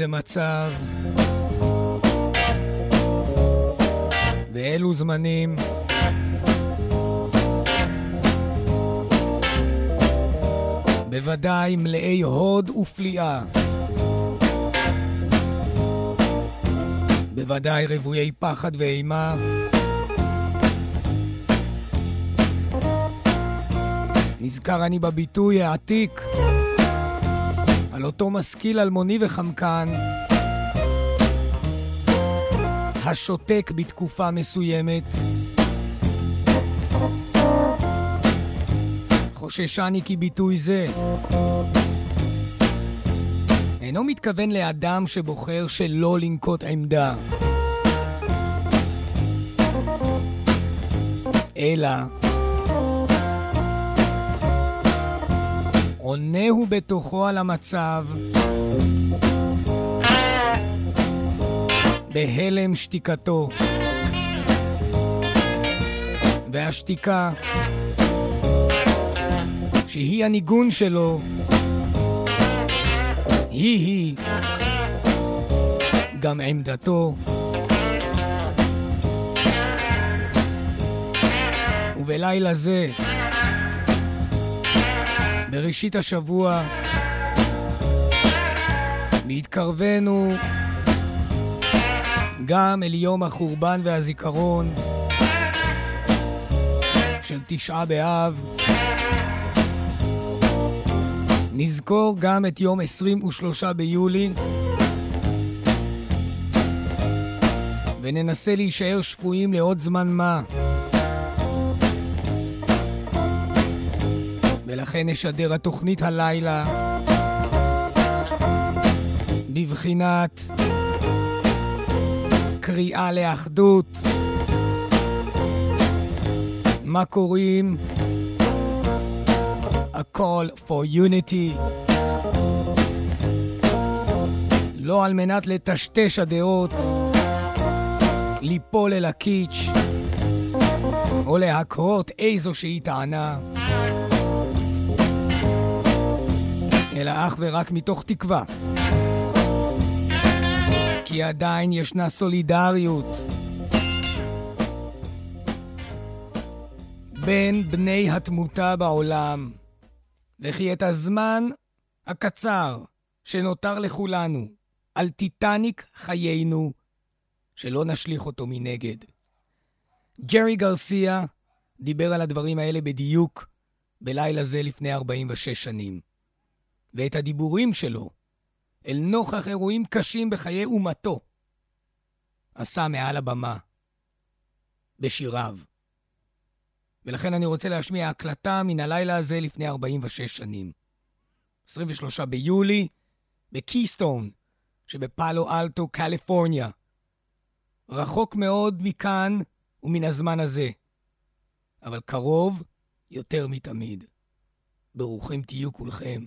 איזה מצב. ואלו זמנים. בוודאי מלאי הוד ופליאה. בוודאי רוויי פחד ואימה. נזכר אני בביטוי העתיק על אותו משכיל אלמוני וחמקן השותק בתקופה מסוימת. חוששני כי ביטוי זה אינו מתכוון לאדם שבוחר שלא לנקוט עמדה, אלא עונה הוא בתוכו על המצב בהלם שתיקתו. והשתיקה, שהיא הניגון שלו, היא-היא גם עמדתו. ובלילה זה, בראשית השבוע, בהתקרבנו גם אל יום החורבן והזיכרון של תשעה באב. נזכור גם את יום 23 ביולי וננסה להישאר שפויים לעוד זמן מה. ולכן נשדר התוכנית הלילה בבחינת קריאה לאחדות. מה קוראים? A call for unity. לא על מנת לטשטש הדעות, ליפול אל הקיץ', או להקרות איזושהי טענה, אלא אך ורק מתוך תקווה. כי עדיין ישנה סולידריות בין בני התמותה בעולם, וכי את הזמן הקצר שנותר לכולנו על טיטניק חיינו, שלא נשליך אותו מנגד. ג'רי גרסיה דיבר על הדברים האלה בדיוק בלילה זה לפני 46 שנים. ואת הדיבורים שלו אל נוכח אירועים קשים בחיי אומתו, עשה מעל הבמה, בשיריו. ולכן אני רוצה להשמיע הקלטה מן הלילה הזה לפני 46 שנים. 23 ביולי, בקיסטון שבפאלו אלטו, קליפורניה. רחוק מאוד מכאן ומן הזמן הזה, אבל קרוב יותר מתמיד. ברוכים תהיו כולכם.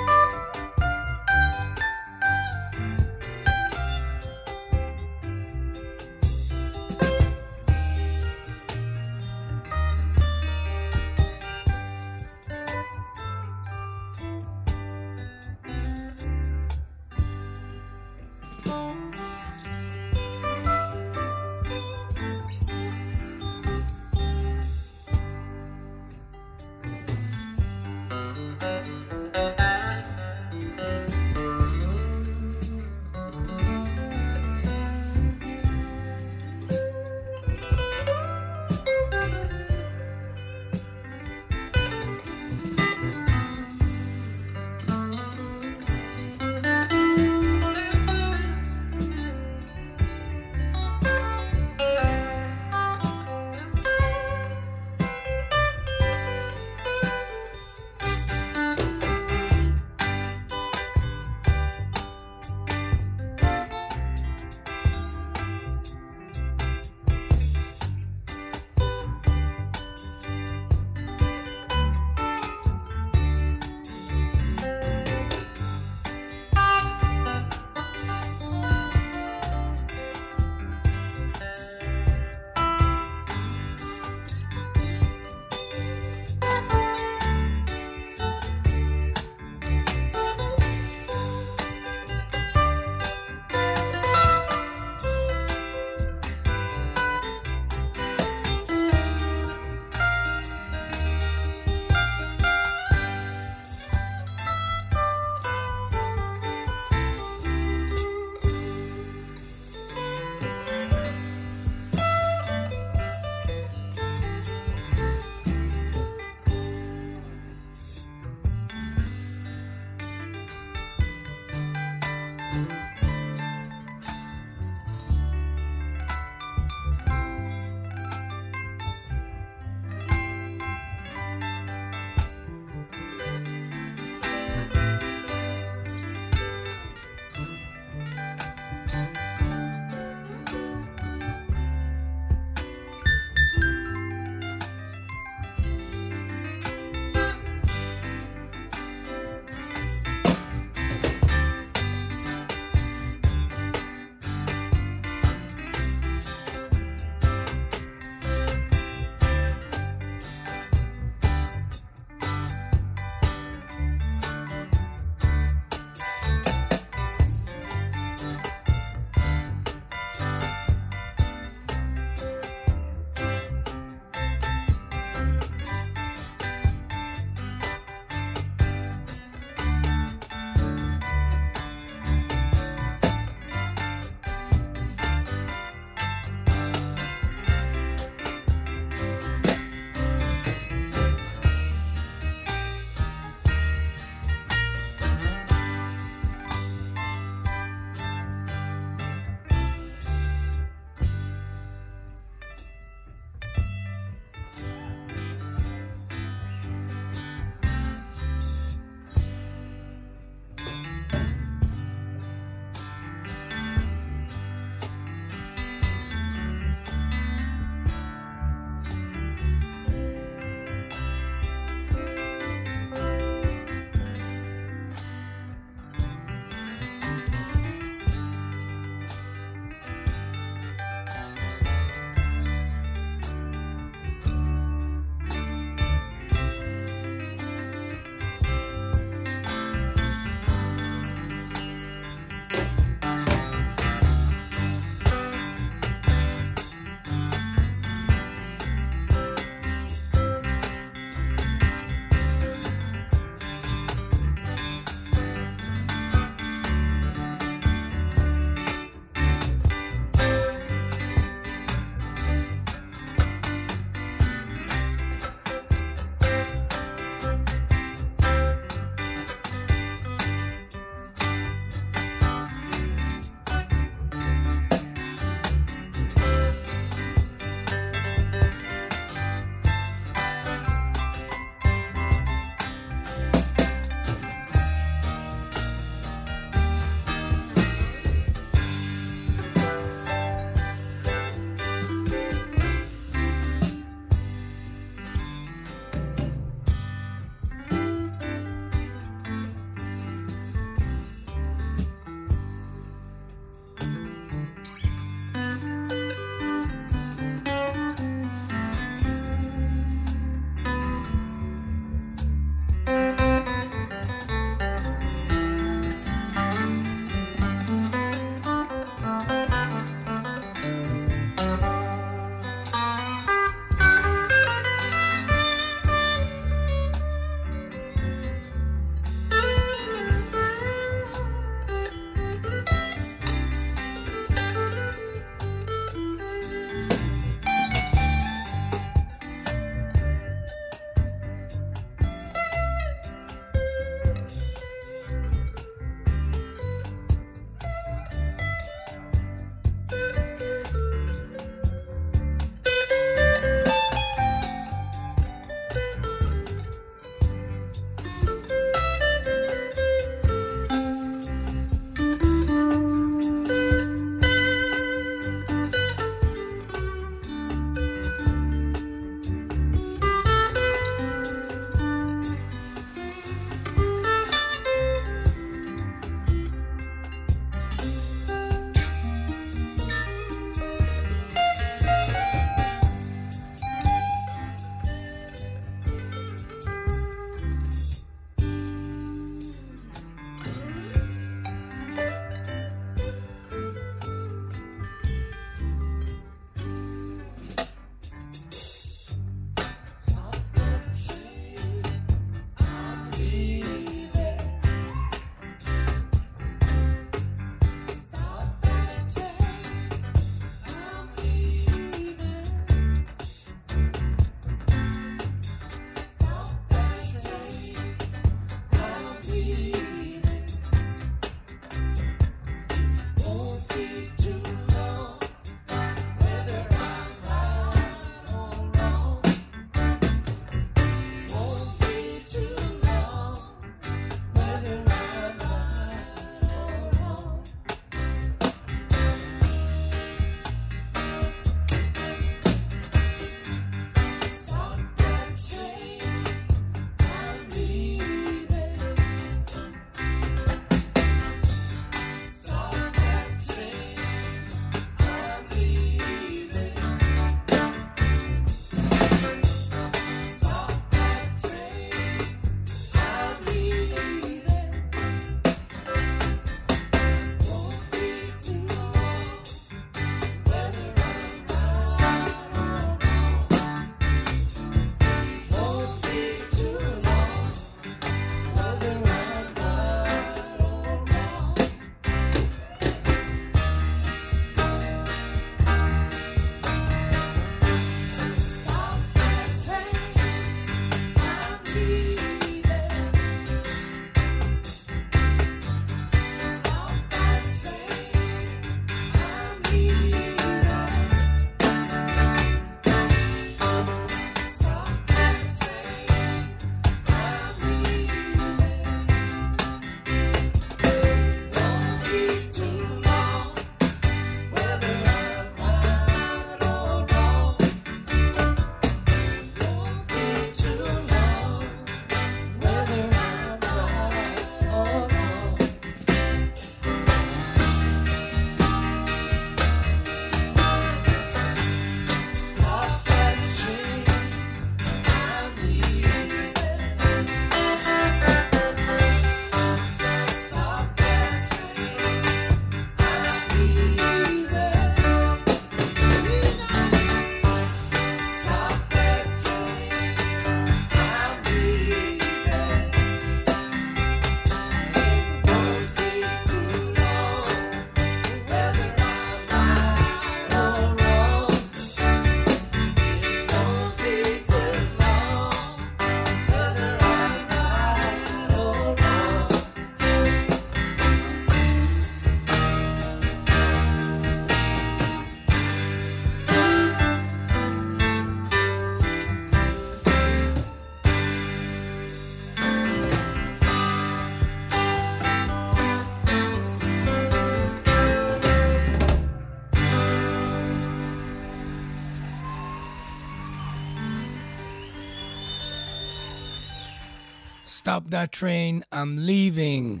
Stop that train, I'm leaving.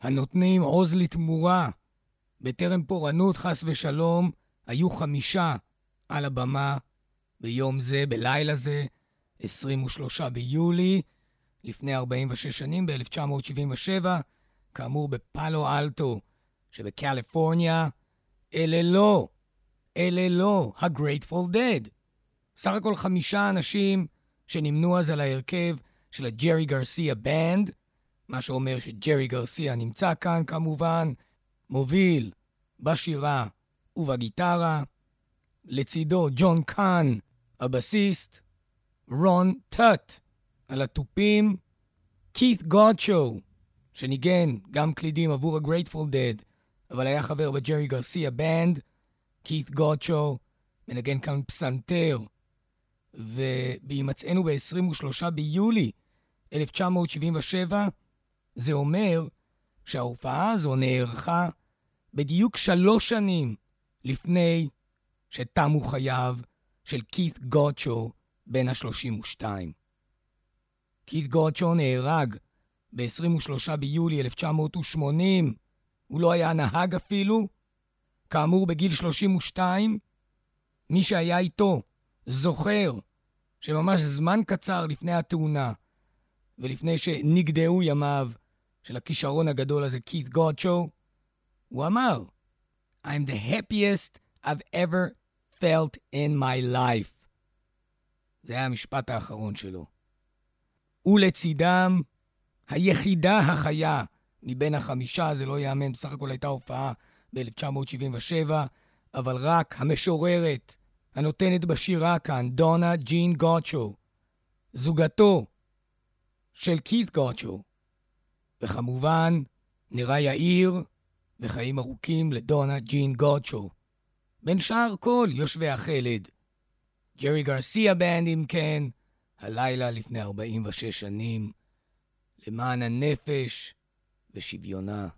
הנותנים עוז לתמורה. בטרם פורענות, חס ושלום, היו חמישה על הבמה ביום זה, בלילה זה, 23 ביולי, לפני 46 שנים, ב-1977, כאמור בפאלו אלטו שבקליפורניה. אלה לא, אלה לא ה-Grateful Dead. סך הכל חמישה אנשים שנמנו אז על ההרכב של הג'רי גרסיה בנד, מה שאומר שג'רי גרסיה נמצא כאן כמובן, מוביל בשירה ובגיטרה, לצידו ג'ון קאן, הבסיסט, רון טאט על התופים, קית' גודשו, שניגן גם קלידים עבור ה-Grateful Dead, אבל היה חבר בג'רי גרסיה בנד, כית גודשו, מנגן כאן פסנתר, ובהימצאנו ב-23 ביולי 1977, זה אומר שההופעה הזו נערכה בדיוק שלוש שנים לפני שתמו חייו של כית גודשו בן ה-32. כית גודשו נהרג ב-23 ביולי 1980, הוא לא היה נהג אפילו, כאמור בגיל 32, מי שהיה איתו זוכר שממש זמן קצר לפני התאונה ולפני שנגדעו ימיו של הכישרון הגדול הזה, כית גודשו, הוא אמר, I'm the happiest I've ever felt in my life. זה היה המשפט האחרון שלו. ולצידם, היחידה החיה מבין החמישה, זה לא ייאמן, בסך הכל הייתה הופעה ב-1977, אבל רק המשוררת הנותנת בשירה כאן, דונה ג'ין גוצ'ו, זוגתו של כית גוצ'ו, וכמובן, נראה יאיר וחיים ארוכים לדונה ג'ין גוצ'ו. בין שאר כל יושבי החלד. ג'רי גרסיה בנד, אם כן, הלילה לפני 46 שנים, למען הנפש ושוויונה.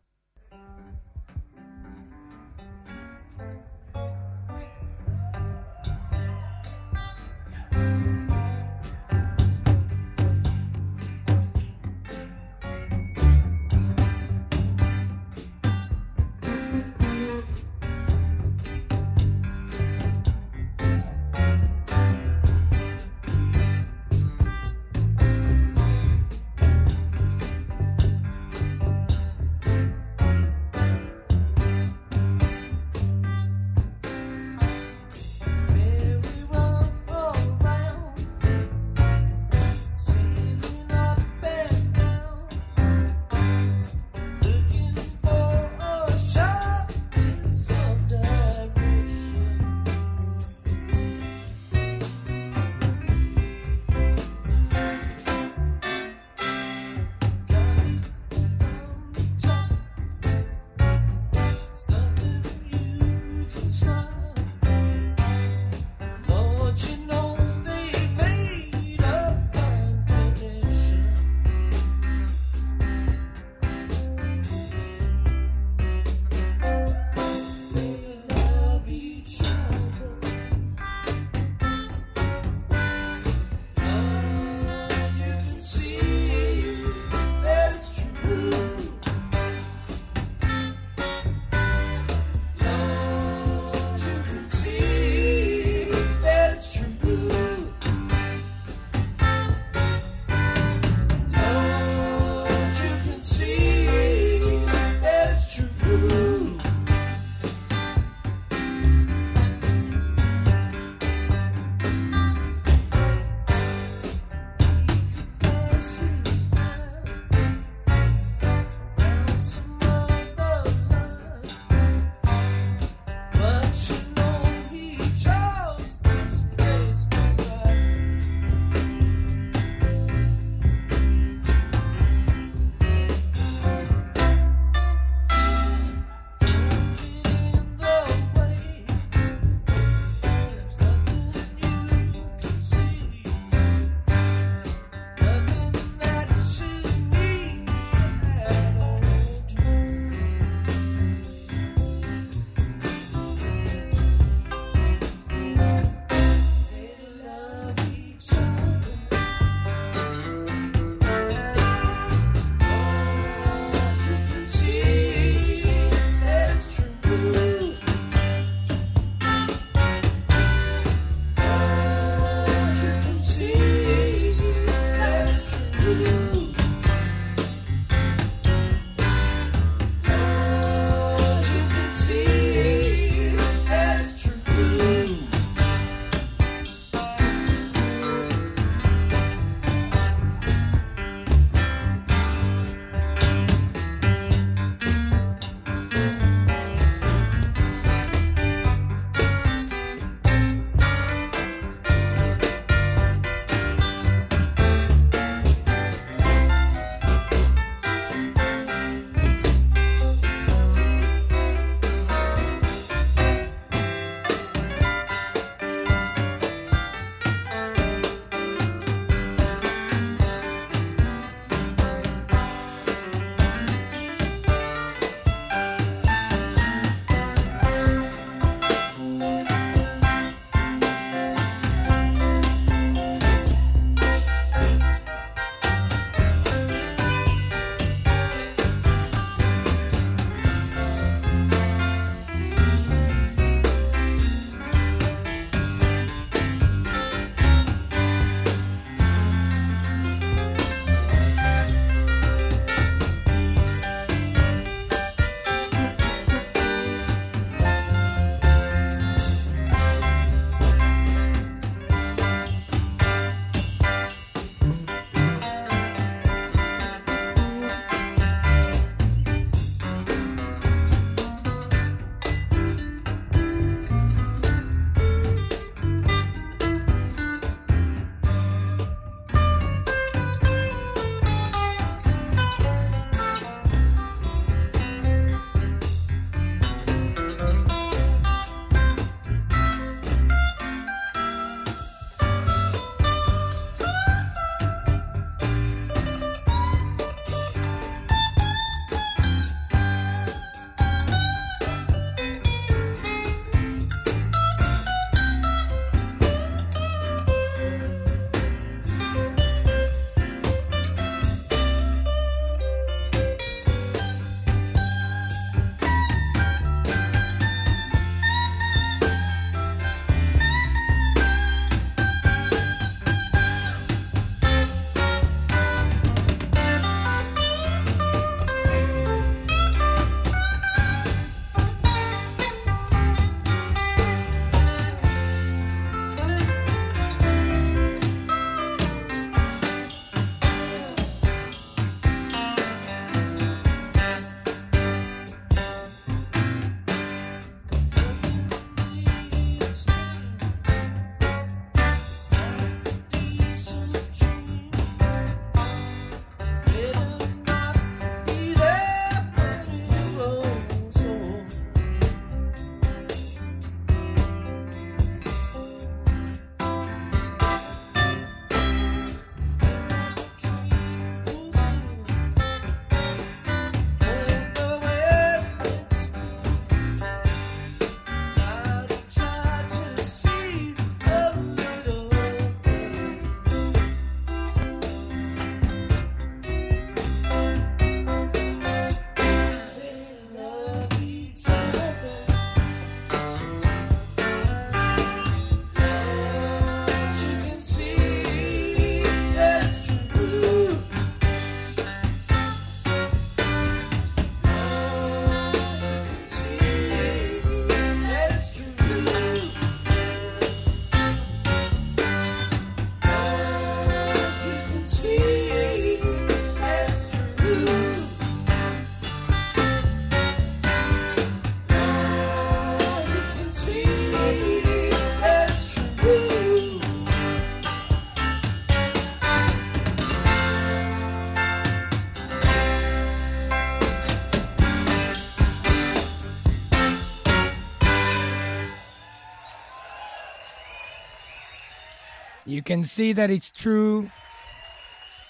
You can see that it's true,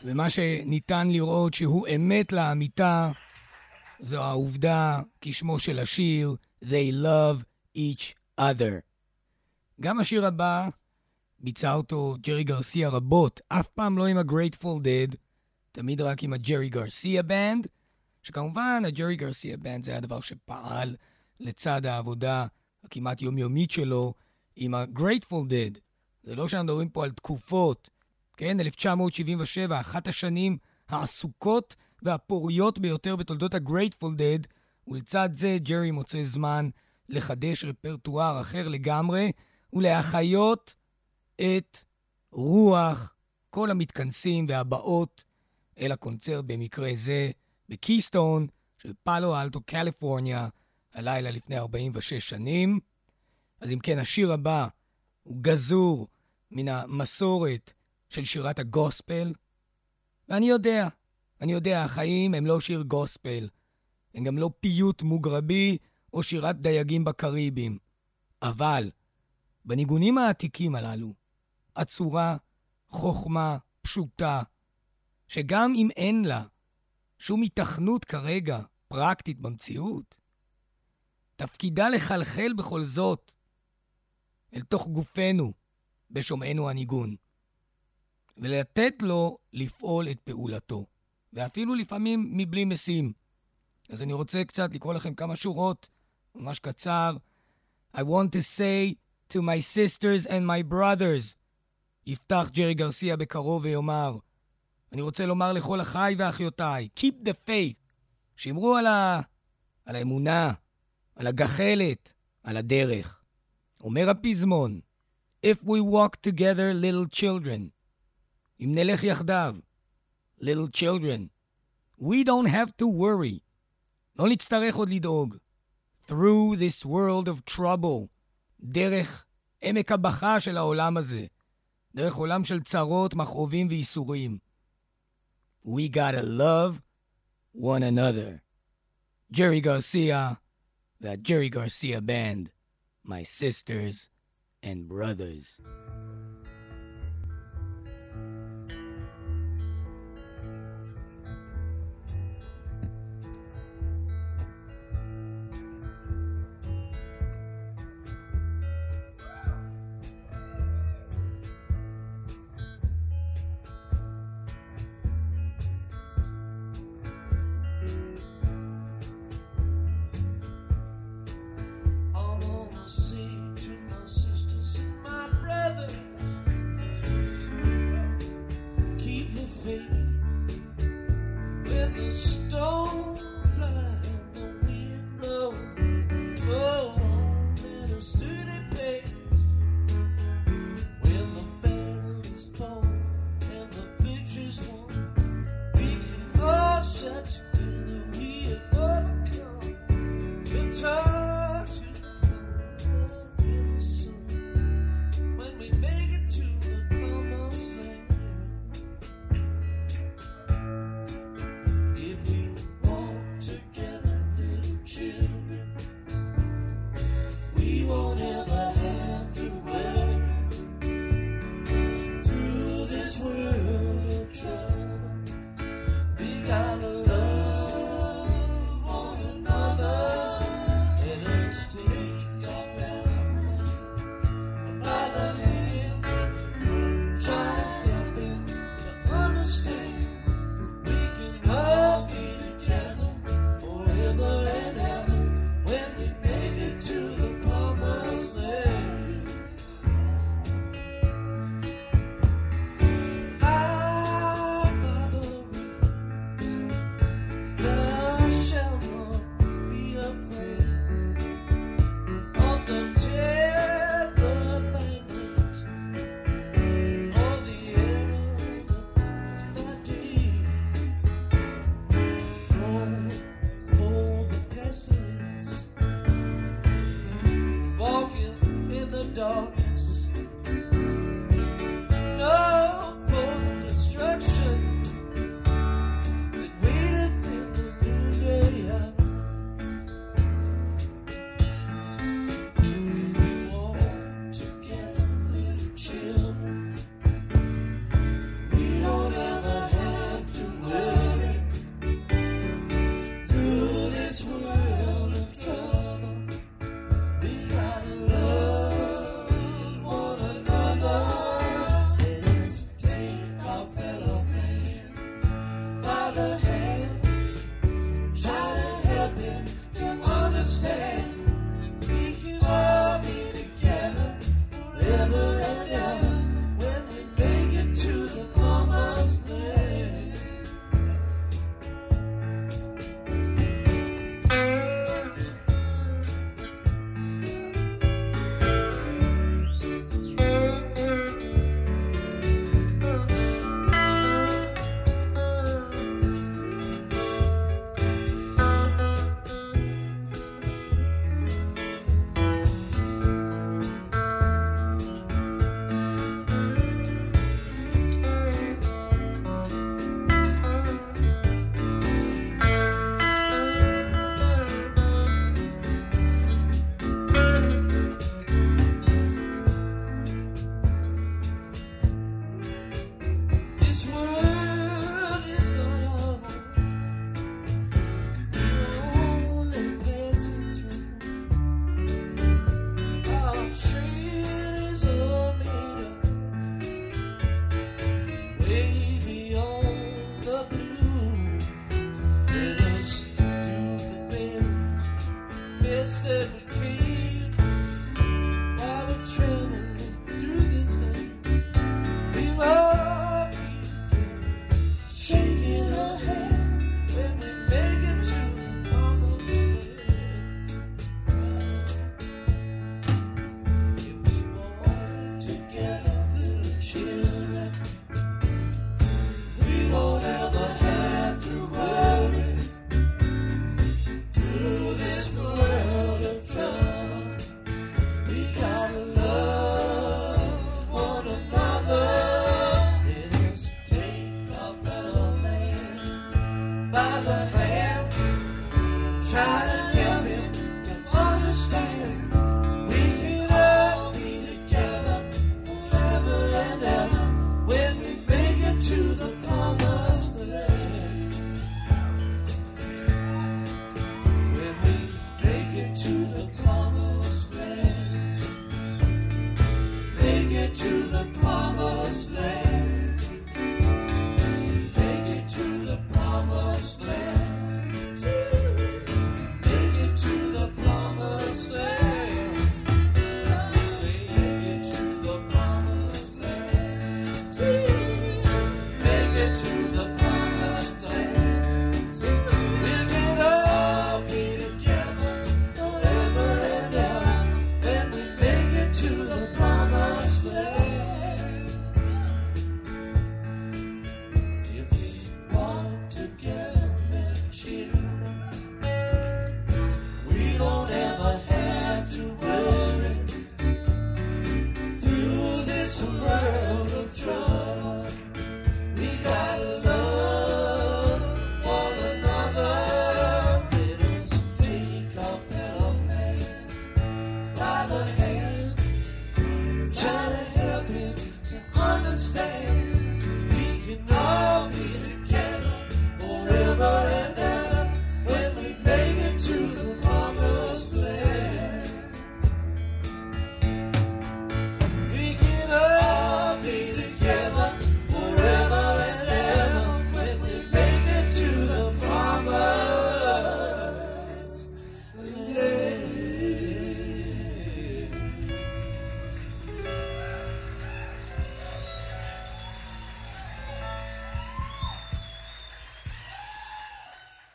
ומה שניתן לראות שהוא אמת לאמיתה, זו העובדה, כשמו של השיר, They love each other. גם השיר הבא, ביצע אותו ג'רי גרסיה רבות, אף פעם לא עם ה-Grateful Dead, תמיד רק עם הג'רי גרסיה בנד, שכמובן הג'רי גרסיה בנד זה היה דבר שפעל לצד העבודה הכמעט יומיומית שלו עם ה-Grateful Dead. זה לא שאנחנו מדברים פה על תקופות, כן? 1977, אחת השנים העסוקות והפוריות ביותר בתולדות ה-Grateful Dead, ולצד זה ג'רי מוצא זמן לחדש רפרטואר אחר לגמרי ולהחיות את רוח כל המתכנסים והבאות אל הקונצרט במקרה זה בקיסטון של פאלו אלטו, קליפורניה, הלילה לפני 46 שנים. אז אם כן, השיר הבא הוא גזור מן המסורת של שירת הגוספל. ואני יודע, אני יודע, החיים הם לא שיר גוספל. הם גם לא פיוט מוגרבי או שירת דייגים בקריבים. אבל בניגונים העתיקים הללו, הצורה, חוכמה, פשוטה, שגם אם אין לה שום התכנות כרגע פרקטית במציאות, תפקידה לחלחל בכל זאת אל תוך גופנו בשומענו הניגון, ולתת לו לפעול את פעולתו, ואפילו לפעמים מבלי משים. אז אני רוצה קצת לקרוא לכם כמה שורות, ממש קצר. I want to say to my sisters and my brothers, יפתח ג'רי גרסיה בקרוב ויאמר, אני רוצה לומר לכל אחיי ואחיותיי, Keep the faith, שמרו על, ה... על האמונה, על הגחלת, על הדרך. אומר הפזמון, If we walk together, little children, אם נלך יחדיו, little children, we don't have to worry, לא נצטרך עוד לדאוג. Through this world of trouble, דרך עמק הבכה של העולם הזה, דרך עולם של צרות, מכאובים וייסורים. We gotta love one another. Jerry Garcia, the Jerry Garcia Band, my sisters and brothers. Child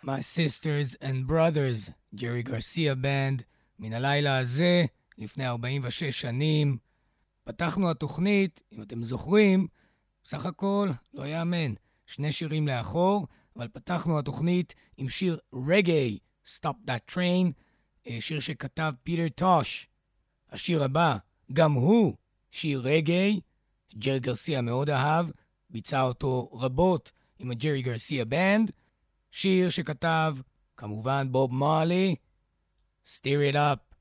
My Sisters and Brothers, ג'רי גרסיה בנד, מן הלילה הזה, לפני 46 שנים. פתחנו התוכנית, אם אתם זוכרים, בסך הכל, לא יאמן, שני שירים לאחור, אבל פתחנו התוכנית עם שיר רגעי, Stop That Train, אה, שיר שכתב פיטר טוש. השיר הבא, גם הוא שיר רגעי, שג'רי גרסיה מאוד אהב, ביצע אותו רבות עם הג'רי גרסיה בנד. שיר שכתב, כמובן, בוב מרלי, Steer It Up.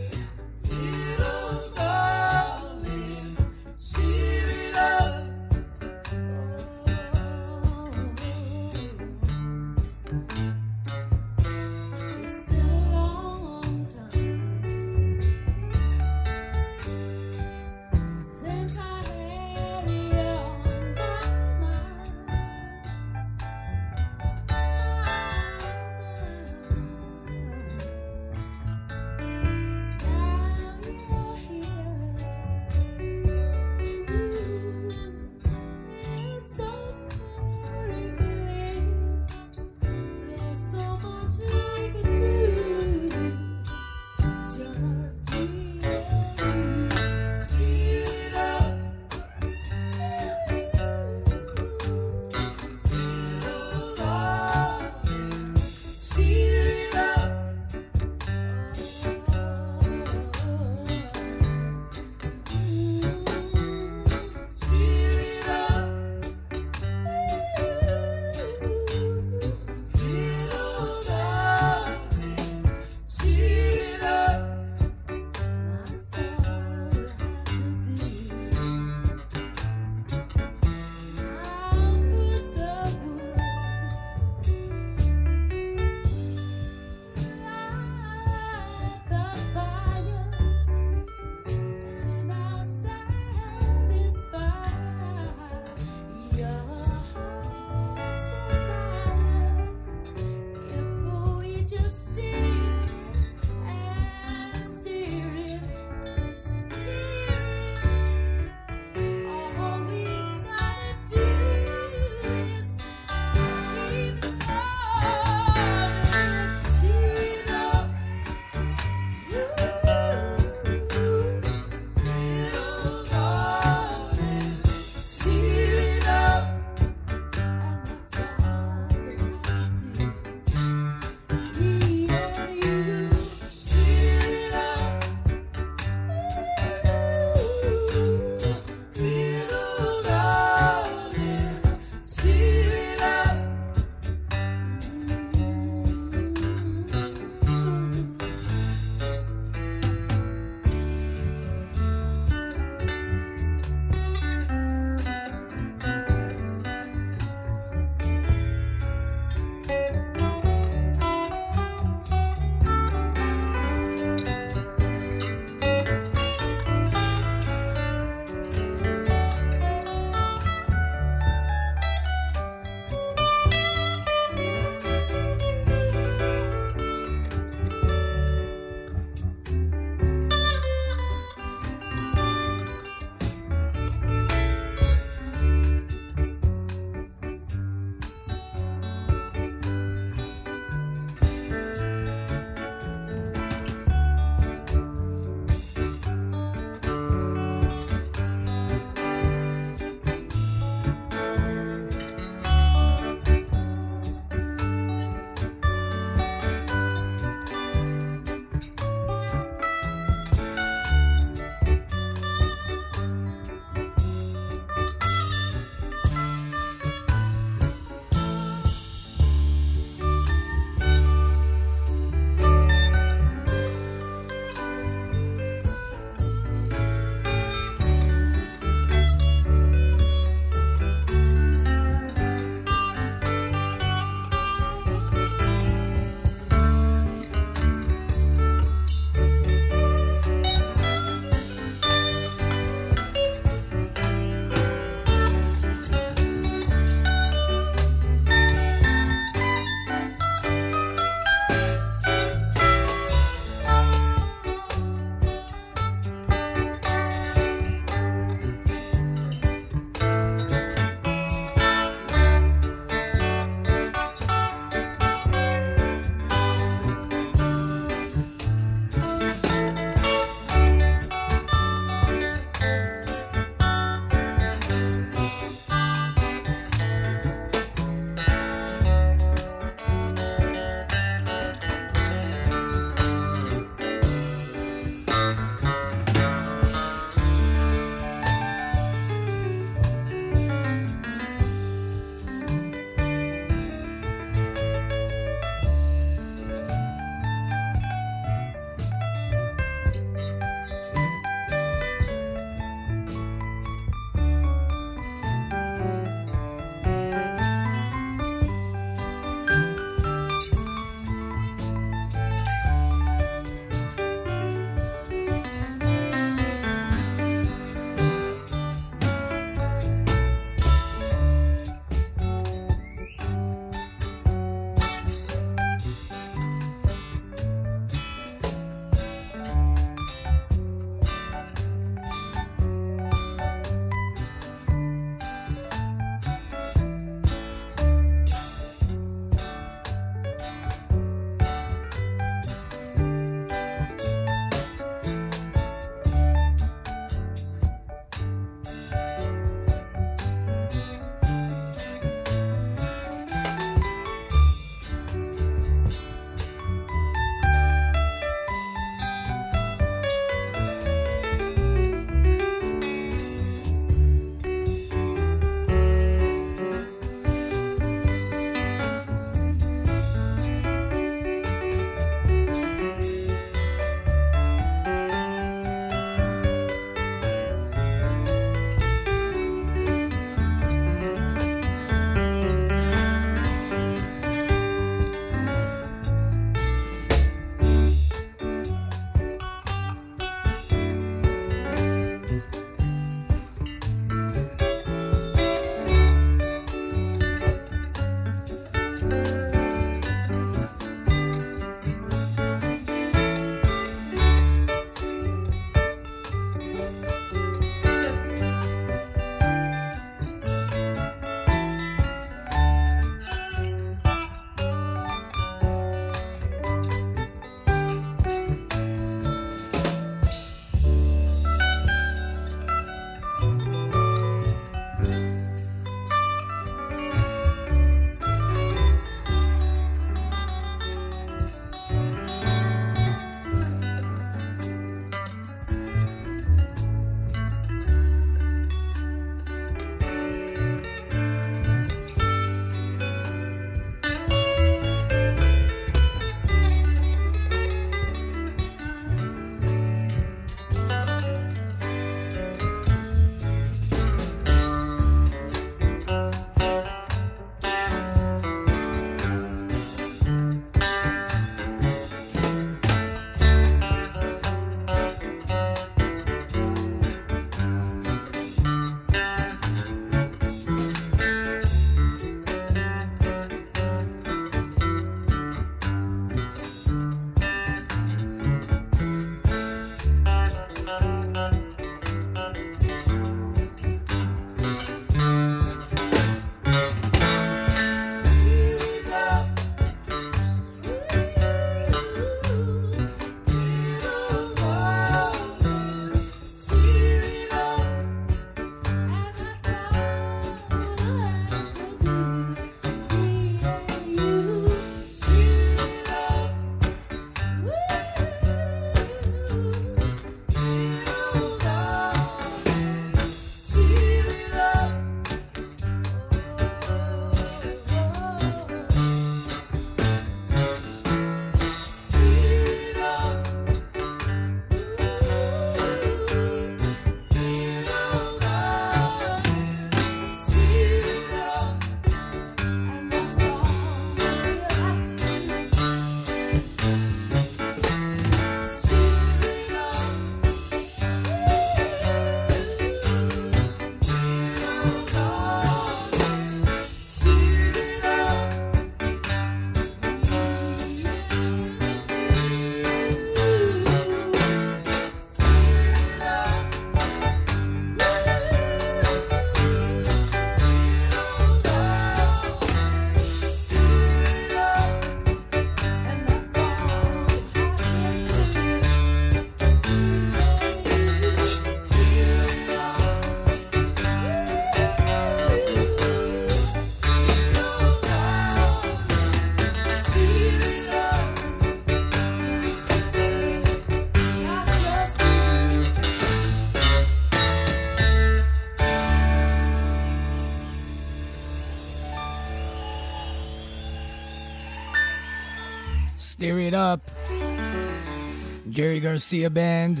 ג'רי גרסיה בנד,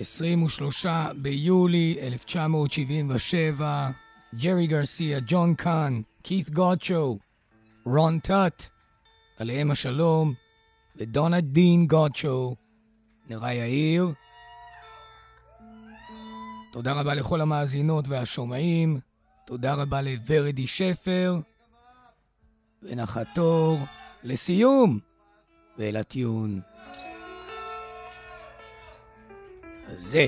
23 ביולי 1977, ג'רי גרסיה, ג'ון קאן, כית גודשו, רון טאט, עליהם השלום, ודונה דין גודשו, נראה יאיר. תודה רבה לכל המאזינות והשומעים, תודה רבה לוורדי שפר, ונחתור לסיום ולטיון. זה.